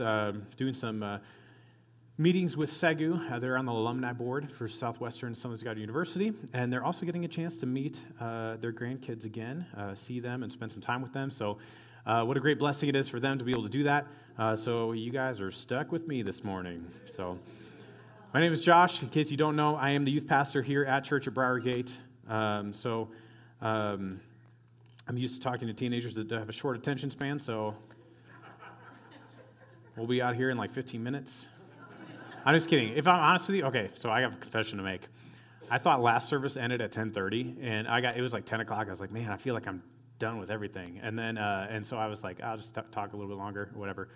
uh, doing some uh, meetings with SAGU. Uh, they're on the alumni board for Southwestern of God University, and they're also getting a chance to meet uh, their grandkids again, uh, see them, and spend some time with them. So, uh, what a great blessing it is for them to be able to do that. So, you guys are stuck with me this morning. So, my name is Josh. In case you don't know, I am the youth pastor here at Church at Briargate. Um, so, um, I'm used to talking to teenagers that have a short attention span, so we'll be out here in like 15 minutes. I'm just kidding. If I'm honest with you, okay, so I have a confession to make. I thought last service ended at 10:30, and I got it was like 10 o'clock. I was like, man, I feel like I'm done with everything. And then, uh, and so I was like, I'll just t- talk a little bit longer, whatever.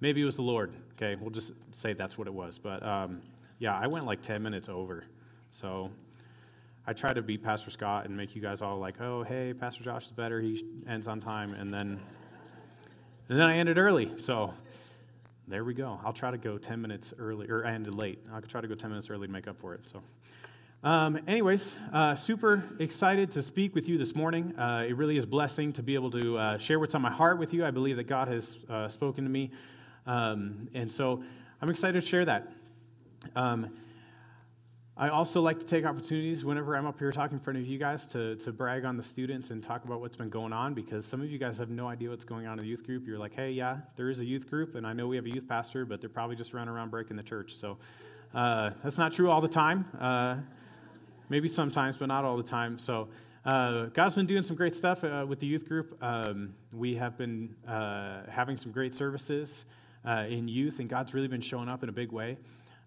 Maybe it was the Lord. Okay, we'll just say that's what it was. But um, yeah, I went like 10 minutes over. So I try to beat Pastor Scott and make you guys all like, oh, hey, Pastor Josh is better. He ends on time, and then, and then I ended early. So there we go. I'll try to go 10 minutes early, or I ended late. I'll try to go 10 minutes early to make up for it. So, um, anyways, uh, super excited to speak with you this morning. Uh, it really is a blessing to be able to uh, share what's on my heart with you. I believe that God has uh, spoken to me. Um, and so I'm excited to share that. Um, I also like to take opportunities whenever I'm up here talking in front of you guys to, to brag on the students and talk about what's been going on because some of you guys have no idea what's going on in the youth group. You're like, hey, yeah, there is a youth group, and I know we have a youth pastor, but they're probably just running around breaking the church. So uh, that's not true all the time. Uh, maybe sometimes, but not all the time. So uh, God's been doing some great stuff uh, with the youth group. Um, we have been uh, having some great services uh, in youth, and God's really been showing up in a big way.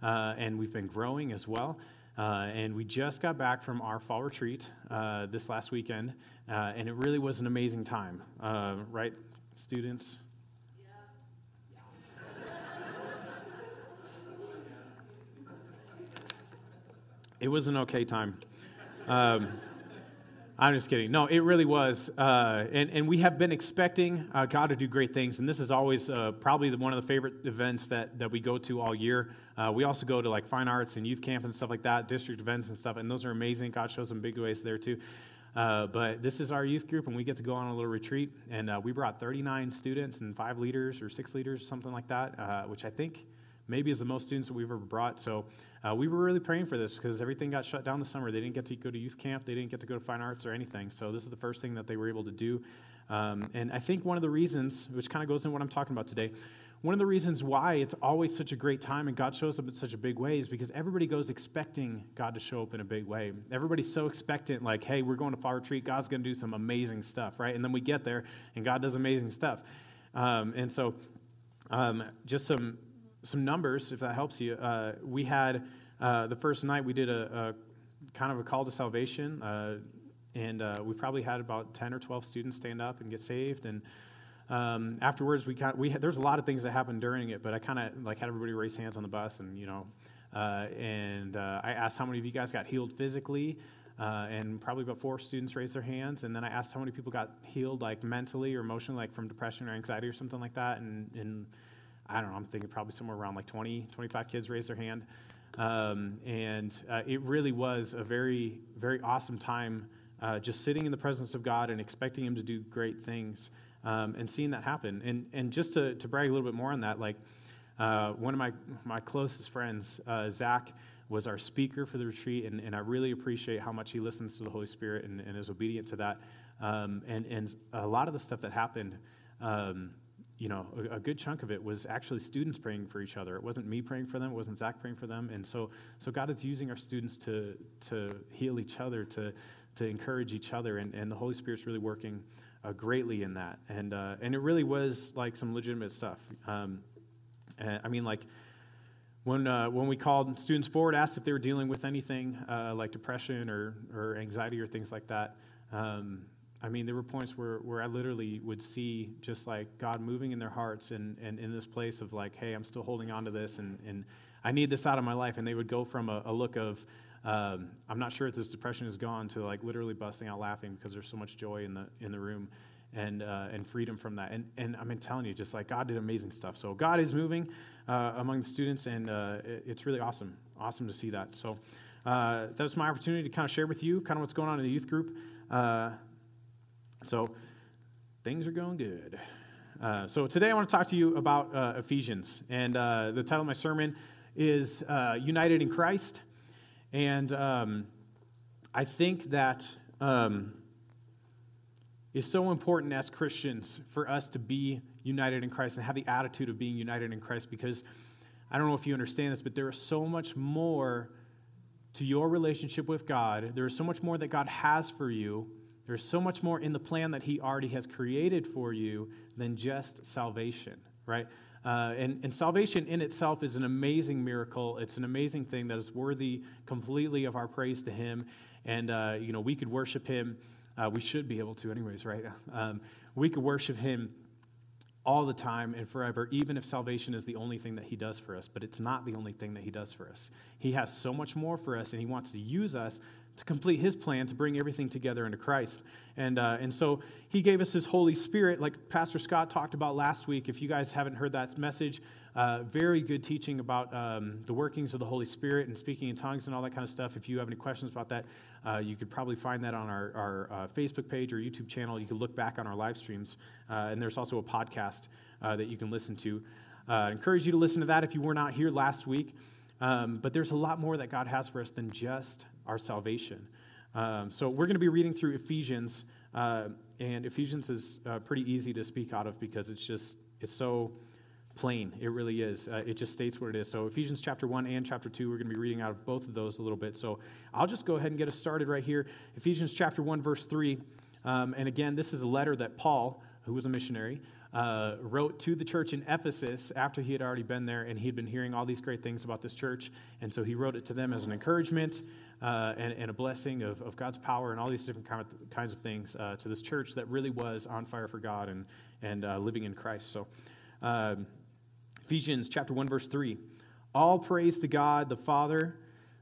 And we've been growing as well. Uh, and we just got back from our fall retreat uh, this last weekend, uh, and it really was an amazing time, uh, right, students? it was an okay time. Um, I'm just kidding. No, it really was. Uh, and, and we have been expecting uh, God to do great things. And this is always uh, probably the, one of the favorite events that, that we go to all year. Uh, we also go to like fine arts and youth camp and stuff like that, district events and stuff. And those are amazing. God shows them big ways there too. Uh, but this is our youth group, and we get to go on a little retreat. And uh, we brought 39 students and five leaders or six leaders, something like that, which I think maybe is the most students that we've ever brought. So uh, we were really praying for this because everything got shut down this summer. They didn't get to go to youth camp, they didn't get to go to fine arts or anything. So this is the first thing that they were able to do. Um, and I think one of the reasons, which kind of goes into what I'm talking about today, one of the reasons why it's always such a great time and God shows up in such a big way is because everybody goes expecting God to show up in a big way. Everybody's so expectant, like, hey, we're going to fall retreat, God's going to do some amazing stuff, right? And then we get there and God does amazing stuff. Um, and so, um, just some some numbers, if that helps you. Uh, we had uh, the first night we did a, a, kind of a call to salvation, uh, and uh, we probably had about ten or twelve students stand up and get saved. And um, afterwards, we got we had, there's a lot of things that happened during it, but I kind of like had everybody raise hands on the bus, and you know, uh, and uh, I asked how many of you guys got healed physically. Uh, and probably about four students raised their hands. And then I asked how many people got healed, like mentally or emotionally, like from depression or anxiety or something like that. And, and I don't know, I'm thinking probably somewhere around like 20, 25 kids raised their hand. Um, and uh, it really was a very, very awesome time uh, just sitting in the presence of God and expecting Him to do great things um, and seeing that happen. And, and just to, to brag a little bit more on that, like uh, one of my, my closest friends, uh, Zach, was our speaker for the retreat, and, and I really appreciate how much he listens to the Holy Spirit and, and is obedient to that. Um, and, and a lot of the stuff that happened. Um, you know, a, a, good chunk of it was actually students praying for each other. It wasn't me praying for them. It wasn't Zach praying for them. And so, so God is using our students to to heal each other, to to encourage each other, and, and the Holy Spirit's really working uh, greatly in that. And uh, and it really was like some legitimate stuff. Um, I mean, like when uh, when we called students forward, asked if they were dealing with anything uh, like depression or or anxiety or things like that. Um, I mean, there were points where, where I literally would see just like God moving in their hearts and, and in this place of like, hey, I'm still holding on to this and, and I need this out of my life. And they would go from a, a look of, um, I'm not sure if this depression is gone to like literally busting out laughing because there's so much joy in the, in the room and, uh, and freedom from that. And, and I'm telling you, just like God did amazing stuff. So God is moving uh, among the students and uh, it, it's really awesome. Awesome to see that. So uh, that was my opportunity to kind of share with you kind of what's going on in the youth group. Uh, so things are going good. Uh, so today I want to talk to you about Ephesians. And the title of my sermon is United in Christ. And um, I think that um, it's so important as Christians for us to be united in Christ and have the attitude of being united in Christ because I don't know if you understand this, but there is so much more to your relationship with God. There is so much more that God has for you. There's so much more in the plan that He already has created for you than just salvation, right? Uh, and, and salvation in itself is an amazing miracle. It's an amazing thing that is worthy completely of our praise to Him. And, uh, you know, we could worship Him. Uh, we should be able to, anyways, right? Um, we could worship Him all the time and forever, even if salvation is the only thing that He does for us. But it's not the only thing that He does for us. He has so much more for us, and He wants to use us to complete his plan to bring everything together into Christ. And, uh, and so he gave us his Holy Spirit, like Pastor Scott talked about last week. If you guys haven't heard that message, uh, very good teaching about um, the workings of the Holy Spirit and speaking in tongues and all that kind of stuff. If you have any questions about that, uh, you could probably find that on our, our uh, Facebook page or YouTube channel. You can look back on our live streams. Uh, and there's also a podcast uh, that you can listen to. I encourage you to listen to that if you were not here last week. Um, but there's a lot more that God has for us than just our salvation. Um, so we're going to be reading through Ephesians, uh, and Ephesians is uh, pretty easy to speak out of because it's just it's so plain. It really is. Uh, it just states what it is. So Ephesians chapter one and chapter two, we're going to be reading out of both of those a little bit. So I'll just go ahead and get us started right here. Ephesians chapter one, verse three, um, and again, this is a letter that Paul, who was a missionary, uh, wrote to the church in Ephesus after he had already been there and he'd been hearing all these great things about this church. And so he wrote it to them as an encouragement uh, and, and, a blessing of, of, God's power and all these different kind of, kinds of things uh, to this church that really was on fire for God and, and uh, living in Christ. So, um, Ephesians chapter 1, verse 3 All praise to God, the Father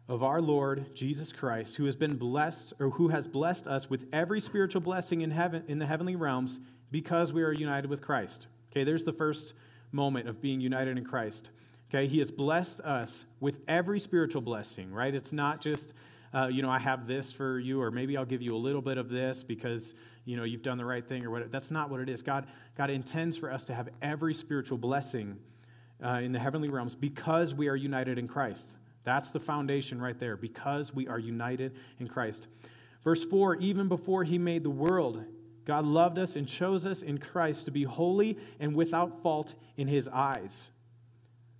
of our Lord Jesus Christ, who has been blessed, or who has blessed us with every spiritual blessing in heaven in the heavenly realms because we are united with Christ. Okay, there's the first moment of being united in Christ. Okay, He has blessed us with every spiritual blessing, right? It's not just, uh, you know, I have this for you, or maybe I'll give you a little bit of this because, you know, you've done the right thing, or whatever. That's not what it is. God, God intends for us to have every spiritual blessing uh, in the heavenly realms because we are united in Christ. That's the foundation right there, because we are united in Christ. Verse 4 Even before He made the world, God loved us and chose us in Christ to be holy and without fault in his eyes.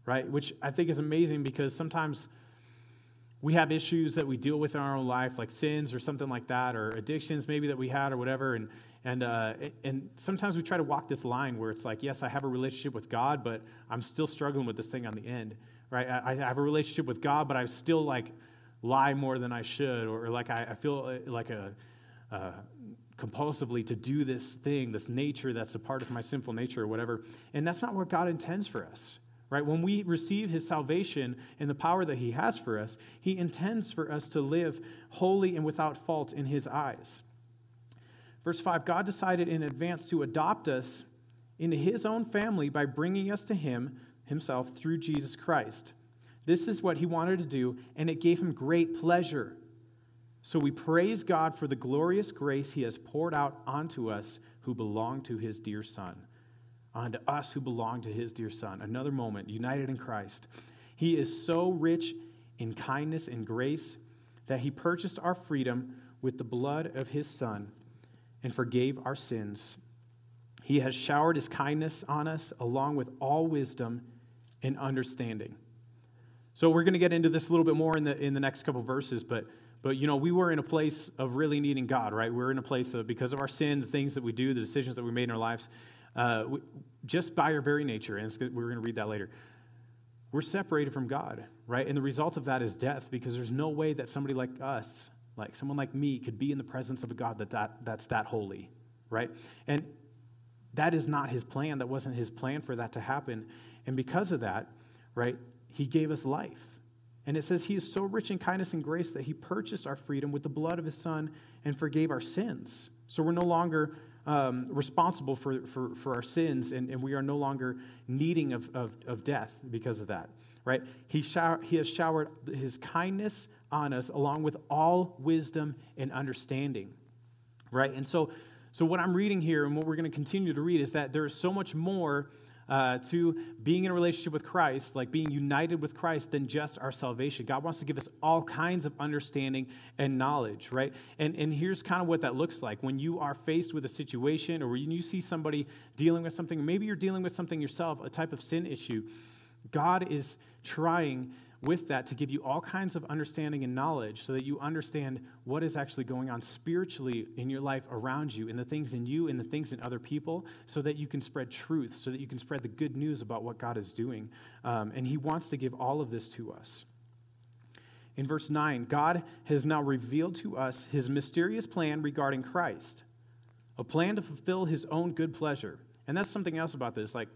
Right? Which I think is amazing because sometimes we have issues that we deal with in our own life, like sins or something like that, or addictions maybe that we had or whatever. And, and, uh, and sometimes we try to walk this line where it's like, yes, I have a relationship with God, but I'm still struggling with this thing on the end. Right? I, I have a relationship with God, but I still like lie more than I should, or, or like I, I feel uh, like a, uh, compulsively to do this thing, this nature that's a part of my sinful nature or whatever. And that's not what God intends for us, right? When we receive his salvation and the power that he has for us, he intends for us to live holy and without fault in his eyes. Verse 5 God decided in advance to adopt us into his own family by bringing us to him himself through Jesus Christ. This is what he wanted to do, and it gave him great pleasure. So we praise God for the glorious grace he has poured out onto us who belong to his dear Son. Onto us who belong to his dear Son. Another moment, united in Christ. He is so rich in kindness and grace that he purchased our freedom with the blood of his Son and forgave our sins. He has showered his kindness on us along with all wisdom and understanding. So we're going to get into this a little bit more in the, in the next couple verses, but but, you know, we were in a place of really needing God, right? We were in a place of, because of our sin, the things that we do, the decisions that we made in our lives, uh, we, just by our very nature, and we're going to read that later, we're separated from God, right? And the result of that is death because there's no way that somebody like us, like someone like me, could be in the presence of a God that, that that's that holy, right? And that is not his plan. That wasn't his plan for that to happen. And because of that, right, he gave us life. And it says, He is so rich in kindness and grace that He purchased our freedom with the blood of His Son and forgave our sins. So we're no longer um, responsible for, for, for our sins, and, and we are no longer needing of, of, of death because of that, right? He, shower, he has showered His kindness on us along with all wisdom and understanding, right? And so so, what I'm reading here and what we're going to continue to read is that there is so much more uh, to being in a relationship with Christ, like being united with Christ, than just our salvation. God wants to give us all kinds of understanding and knowledge, right? And, and here's kind of what that looks like. When you are faced with a situation or when you see somebody dealing with something, maybe you're dealing with something yourself, a type of sin issue, God is trying with that to give you all kinds of understanding and knowledge so that you understand what is actually going on spiritually in your life around you, in the things in you, in the things in other people, so that you can spread truth, so that you can spread the good news about what God is doing. Um, and He wants to give all of this to us. In verse 9, God has now revealed to us His mysterious plan regarding Christ, a plan to fulfill His own good pleasure. And that's something else about this. Like,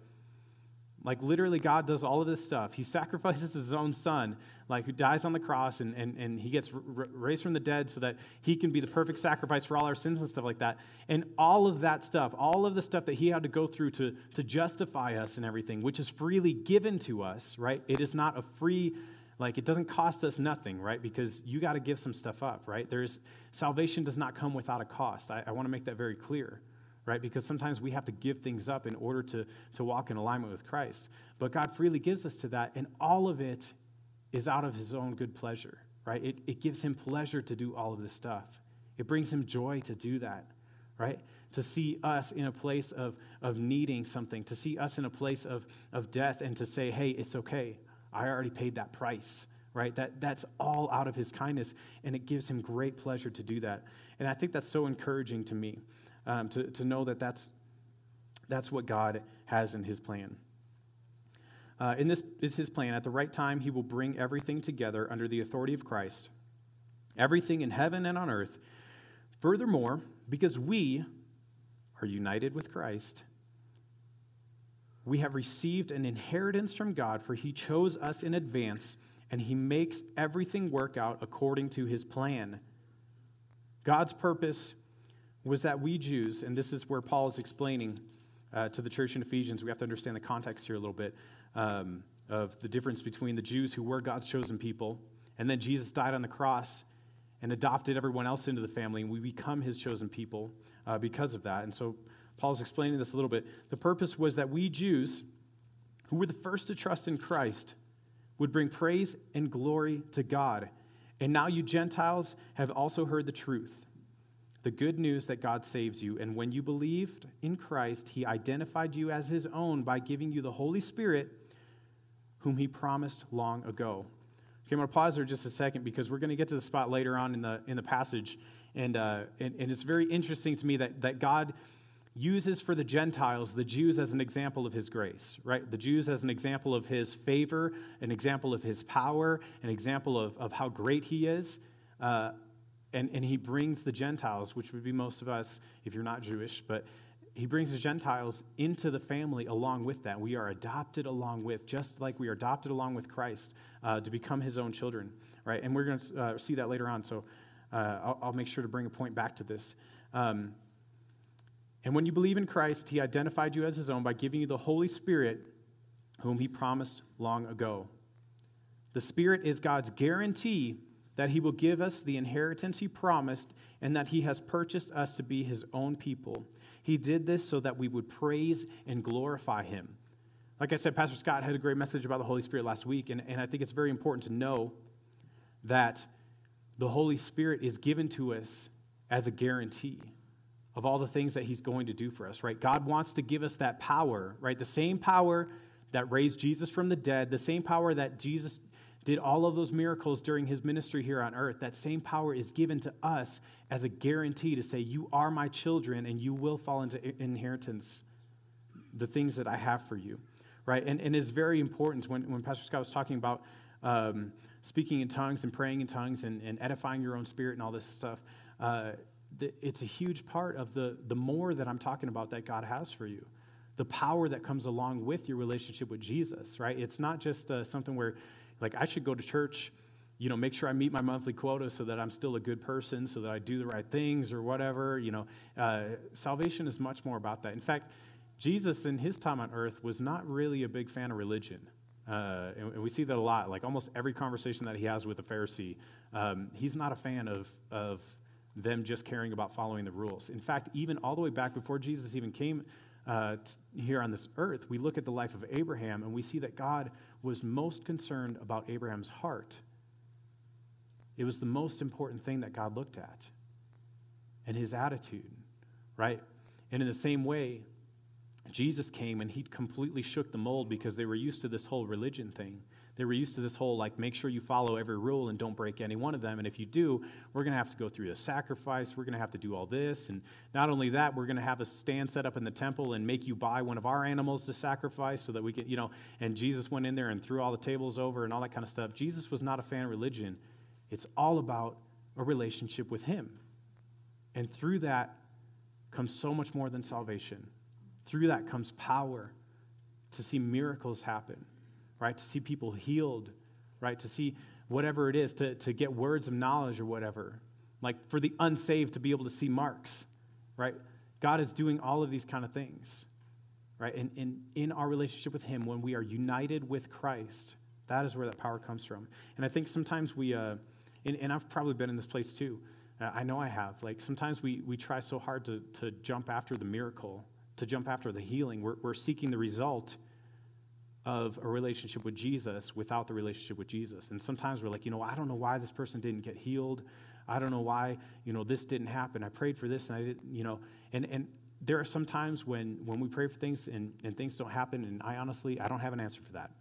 like, literally, God does all of this stuff. He sacrifices his own son, like, who dies on the cross, and, and, and he gets r- raised from the dead so that he can be the perfect sacrifice for all our sins and stuff like that. And all of that stuff, all of the stuff that he had to go through to, to justify us and everything, which is freely given to us, right? It is not a free, like, it doesn't cost us nothing, right? Because you got to give some stuff up, right? There's, salvation does not come without a cost. I, I want to make that very clear right? Because sometimes we have to give things up in order to, to walk in alignment with Christ. But God freely gives us to that, and all of it is out of His own good pleasure, right? It, it gives Him pleasure to do all of this stuff. It brings Him joy to do that, right? To see us in a place of, of needing something, to see us in a place of, of death, and to say, hey, it's okay. I already paid that price right? That, that's all out of his kindness, and it gives him great pleasure to do that. And I think that's so encouraging to me um, to, to know that that's, that's what God has in his plan. Uh, and this is his plan. At the right time, he will bring everything together under the authority of Christ, everything in heaven and on earth. Furthermore, because we are united with Christ, we have received an inheritance from God, for he chose us in advance, and he makes everything work out according to his plan. God's purpose was that we Jews, and this is where Paul is explaining uh, to the church in Ephesians, we have to understand the context here a little bit um, of the difference between the Jews who were God's chosen people, and then Jesus died on the cross and adopted everyone else into the family, and we become his chosen people uh, because of that. And so Paul's explaining this a little bit. The purpose was that we Jews, who were the first to trust in Christ, would bring praise and glory to God. And now you Gentiles have also heard the truth the good news that God saves you. And when you believed in Christ, he identified you as his own by giving you the Holy Spirit, whom he promised long ago. Okay, I'm going to pause there just a second because we're going to get to the spot later on in the, in the passage. And, uh, and, and it's very interesting to me that, that God uses for the Gentiles the Jews as an example of his grace, right? The Jews as an example of his favor, an example of his power, an example of, of how great he is. Uh, and, and he brings the Gentiles, which would be most of us if you're not Jewish, but he brings the Gentiles into the family along with that. We are adopted along with, just like we are adopted along with Christ uh, to become his own children, right? And we're going to uh, see that later on, so uh, I'll, I'll, make sure to bring a point back to this. Um, and when you believe in Christ, he identified you as his own by giving you the Holy Spirit, whom he promised long ago. The Spirit is God's guarantee that he will give us the inheritance he promised, and that he has purchased us to be his own people. He did this so that we would praise and glorify him. Like I said, Pastor Scott had a great message about the Holy Spirit last week, and, and I think it's very important to know that the Holy Spirit is given to us as a guarantee of all the things that he's going to do for us, right? God wants to give us that power, right? The same power that raised Jesus from the dead, the same power that Jesus did all of those miracles during his ministry here on earth, that same power is given to us as a guarantee to say, You are my children and you will fall into inheritance, the things that I have for you. Right? And, and it's very important when, when Pastor Scott was talking about um, speaking in tongues and praying in tongues and, and, edifying your own spirit and all this stuff. Uh, the, it's a huge part of the, the more that I'm talking about that God has for you the power that comes along with your relationship with Jesus, right? It's not just uh, something where like, I should go to church, you know, make sure I meet my monthly quota so that I'm still a good person, so that I do the right things or whatever. You know, uh, salvation is much more about that. In fact, Jesus in his time on earth was not really a big fan of religion. Uh, and, and, we see that a lot. Like almost every conversation that he has with a Pharisee, um, he's not a fan of, of them just caring about following the rules. In fact, even all the way back before Jesus even came uh, here on this earth, we look at the life of Abraham and we see that God was most concerned about Abraham's heart. It was the most important thing that God looked at and his attitude, right? And in the same way, Jesus came and he completely shook the mold because they were used to this whole religion thing. They were used to this whole, like, make sure you follow every rule and don't break any one of them. And if you do, we're going to have to go through a sacrifice. We're going to have to do all this. And not only that, we're going to have a stand set up in the temple and make you buy one of our animals to sacrifice so that we can, you know. And Jesus went in there and threw all the tables over and all that kind of stuff. Jesus was not a fan of religion. It's all about a relationship with Him. And through that comes so much more than salvation. Through that comes power to see miracles happen right? To see people healed, right? To see whatever it is, to, to get words of knowledge or whatever. Like for the unsaved to be able to see marks, right? God is doing all of these kind of things, right? And, and in our relationship with Him, when we are united with Christ, that is where that power comes from. And I think sometimes we, uh, and, and I've probably been in this place too. Uh, I know I have. Like sometimes we, we try so hard to, to jump after the miracle, to jump after the healing. We're, we're seeking the result of a relationship with Jesus without the relationship with Jesus. And sometimes we're like, you know, I don't know why this person didn't get healed. I don't know why, you know, this didn't happen. I prayed for this and I didn't, you know, and, and there are some times when, when we pray for things and, and things don't happen, and I honestly, I don't have an answer for that.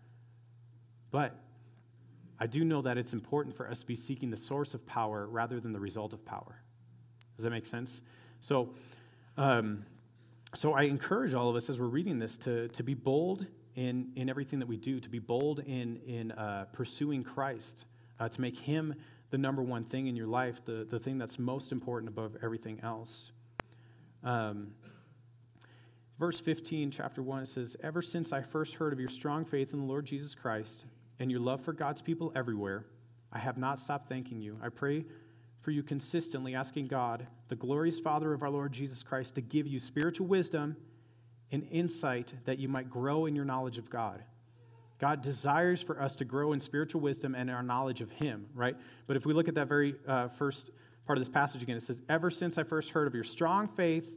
But I do know that it's important for us to be seeking the source of power rather than the result of power. Does that make sense? So, um, so I encourage all of us as we're reading this to, to be bold in, in everything that we do, to be bold in, in uh, pursuing Christ, uh, to make Him the number one thing in your life, the, the thing that's most important above everything else. Um, verse 15, chapter 1, it says, Ever since I first heard of your strong faith in the Lord Jesus Christ and your love for God's people everywhere, I have not stopped thanking you. I pray for you consistently, asking God, the glorious Father of our Lord Jesus Christ, to give you spiritual wisdom and insight that you might grow in your knowledge of God. God desires for us to grow in spiritual wisdom and our knowledge of Him, right? But if we look at that very uh, first part of this passage again, it says, Ever since I first heard of your strong faith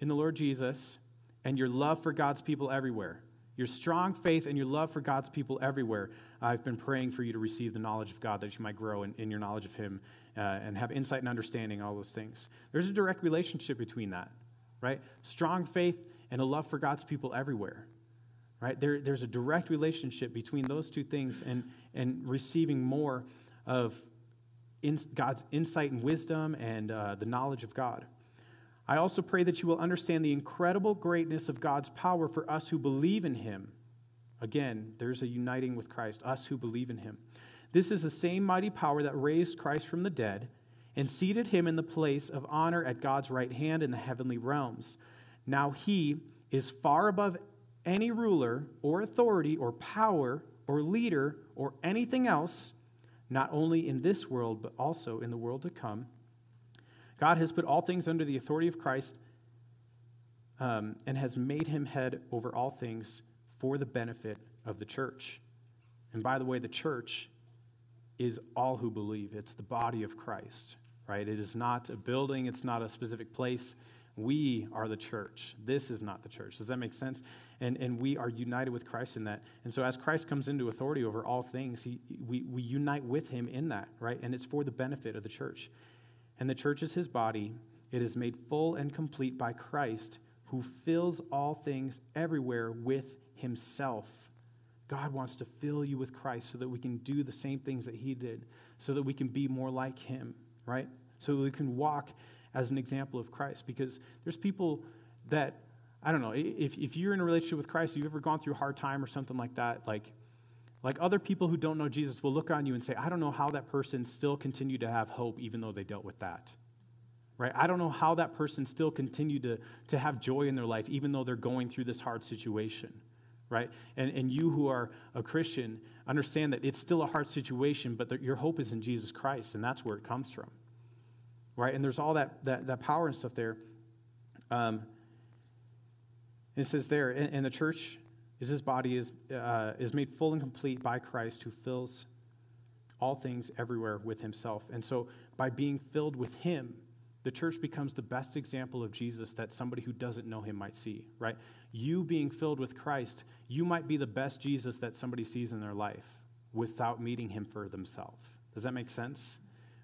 in the Lord Jesus and your love for God's people everywhere, your strong faith and your love for God's people everywhere, I've been praying for you to receive the knowledge of God that you might grow in, in your knowledge of Him uh, and have insight and understanding, all those things. There's a direct relationship between that, right? Strong faith and a love for God's people everywhere. Right? There, there's a direct relationship between those two things and, and receiving more of in, God's insight and wisdom and uh, the knowledge of God. I also pray that you will understand the incredible greatness of God's power for us who believe in Him. Again, there's a uniting with Christ, us who believe in Him. This is the same mighty power that raised Christ from the dead and seated him in the place of honor at God's right hand in the heavenly realms. Now he is far above any ruler or authority or power or leader or anything else, not only in this world, but also in the world to come. God has put all things under the authority of Christ um, and has made him head over all things for the benefit of the church. And by the way, the church is all who believe, it's the body of Christ, right? It is not a building, it's not a specific place. We are the church. This is not the church. Does that make sense? And, and we are united with Christ in that. And so, as Christ comes into authority over all things, he, we, we unite with him in that, right? And it's for the benefit of the church. And the church is his body. It is made full and complete by Christ, who fills all things everywhere with himself. God wants to fill you with Christ so that we can do the same things that he did, so that we can be more like him, right? So that we can walk as an example of Christ because there's people that, I don't know, if, if you're in a relationship with Christ, you've ever gone through a hard time or something like that, like, like other people who don't know Jesus will look on you and say, I don't know how that person still continued to have hope even though they dealt with that. Right? I don't know how that person still continued to, to have joy in their life even though they're going through this hard situation. Right? And, and you who are a Christian understand that it's still a hard situation, but your hope is in Jesus Christ, and that's where it comes from right? And there's all that, that, that power and stuff there. Um, it says there, and, and, the church is his body is, uh, is made full and complete by Christ who fills all things everywhere with himself. And so by being filled with him, the church becomes the best example of Jesus that somebody who doesn't know him might see, right? You being filled with Christ, you might be the best Jesus that somebody sees in their life without meeting him for themselves. Does that make sense?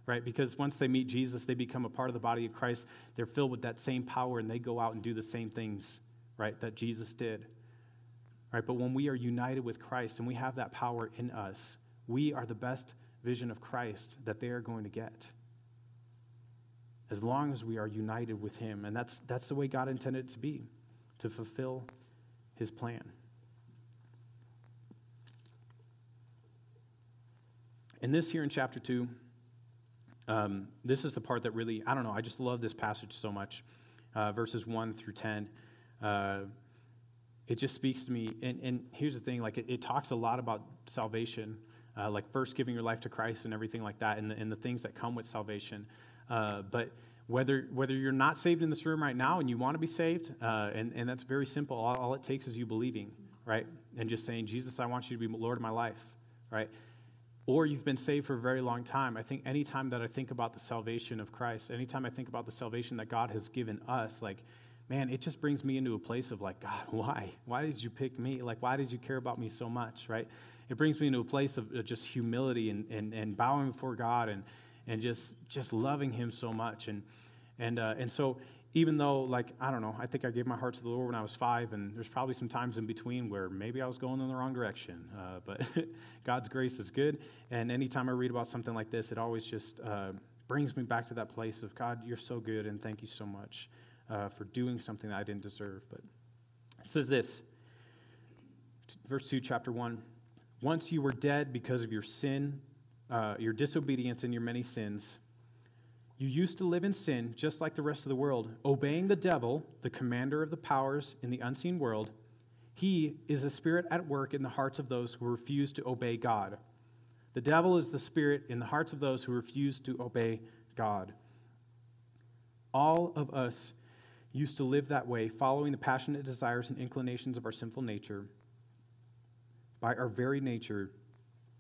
Right? Because once they meet Jesus, they become a part of the body of Christ. They're filled with that same power and they go out and do the same things, right, that Jesus did. Right? But when we are united with Christ and we have that power in us, we are the best vision of Christ that they are going to get as long as we are united with Him. And that's, that's the way God intended it to be, to fulfill His plan. And this here in chapter 2, um, this is the part that really, I don't know, I just love this passage so much. Uh, verses 1 through 10. Uh, it just speaks to me. And, and here's the thing like, it, it talks a lot about salvation, uh, like first giving your life to Christ and everything like that, and the, and the things that come with salvation. Uh, but whether, whether you're not saved in this room right now and you want to be saved, uh, and, and that's very simple, all, all, it takes is you believing, right? And just saying, Jesus, I want you to be Lord of my life, right? Or you've been saved for a very long time. I think anytime that I think about the salvation of Christ, anytime I think about the salvation that God has given us, like, man, it just brings me into a place of like, God, why? Why did you pick me? Like, why did you care about me so much, right? It brings me into a place of just humility and, and, and bowing before God and, and just just loving him so much and and uh, and so even though like i don't know i think i gave my heart to the lord when i was five and there's probably some times in between where maybe i was going in the wrong direction uh, but god's grace is good and anytime i read about something like this it always just uh, brings me back to that place of god you're so good and thank you so much uh, for doing something that i didn't deserve but it says this verse 2 chapter 1 once you were dead because of your sin uh, your disobedience and your many sins. You used to live in sin just like the rest of the world, obeying the devil, the commander of the powers in the unseen world. He is a spirit at work in the hearts of those who refuse to obey God. The devil is the spirit in the hearts of those who refuse to obey God. All of us used to live that way, following the passionate desires and inclinations of our sinful nature. By our very nature,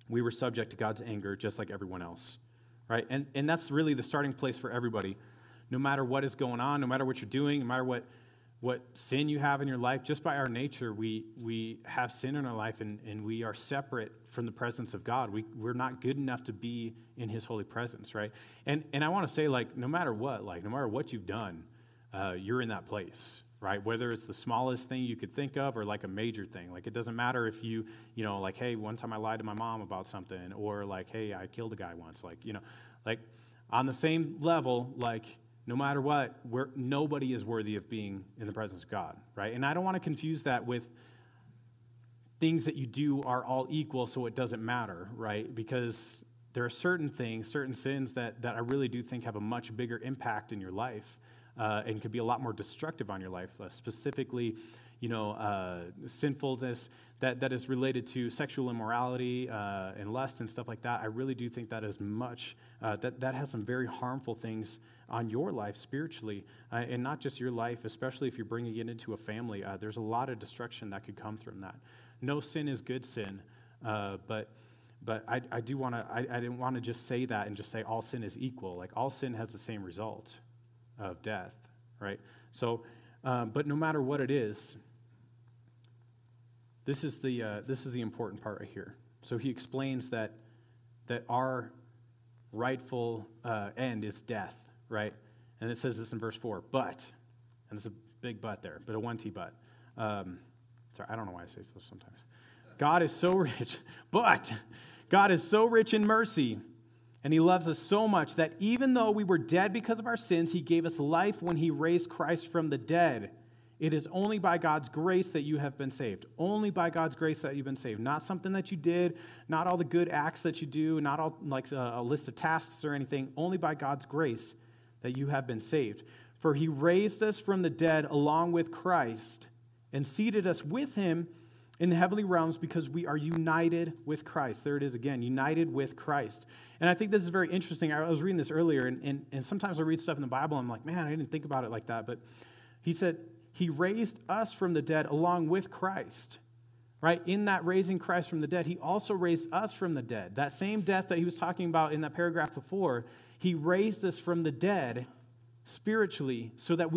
we were subject to God's anger just like everyone else, right? And, and that's really the starting place for everybody. No matter what is going on, no matter what you're doing, no matter what, what sin you have in your life, just by our nature, we, we have sin in our life and, and we are separate from the presence of God. We, we're not good enough to be in His holy presence, right? And, and I want to say, like, no matter what, like, no matter what you've done, uh, you're in that place, right? Whether it's the smallest thing you could think of or like a major thing. Like it doesn't matter if you, you know, like, hey, one time I lied to my mom about something, or like, hey, I killed a guy once. Like, you know, like on the same level, like no matter what, we're, nobody is worthy of being in the presence of God, right? And I don't want to confuse that with things that you do are all equal, so it doesn't matter, right? Because there are certain things, certain sins that, that I really do think have a much bigger impact in your life uh, and can be a lot more destructive on your life, uh, specifically, you know, uh, sinfulness that, that is related to sexual immorality uh, and lust and stuff like that. I really do think that is much, uh, that, that has some very harmful things on your life spiritually, uh, and not just your life, especially if you're bringing it into a family. there's a lot of destruction that could come from that. No sin is good sin, but but I, I do want to I, I, didn't want to just say that and just say all sin is equal like all sin has the same result of death, right? So, um, but no matter what it is, this is the uh, this is the important part right here. So he explains that that our rightful uh, end is death, right? And it says this in verse four. But, and there's a big but there, but a one t but. Um, sorry, I don't know why I say so sometimes. God is so rich, but God is so rich in mercy and he loves us so much that even though we were dead because of our sins, he gave us life when he raised Christ from the dead. It is only by God's grace that you have been saved. Only by God's grace that you've been saved. Not something that you did, not all the good acts that you do, not all like a, a list of tasks or anything. Only by God's grace that you have been saved. For he raised us from the dead along with Christ and seated us with him in the heavenly realms because we are united with Christ. There it is again, united with Christ. And I think this is very interesting. I was reading this earlier, and, and, and sometimes I read stuff in the Bible, and I'm like, man, I didn't think about it like that. But he said, He raised us from the dead along with Christ. Right? In that raising Christ from the dead, he also raised us from the dead. That same death that he was talking about in that paragraph before, he raised us from the dead spiritually so that we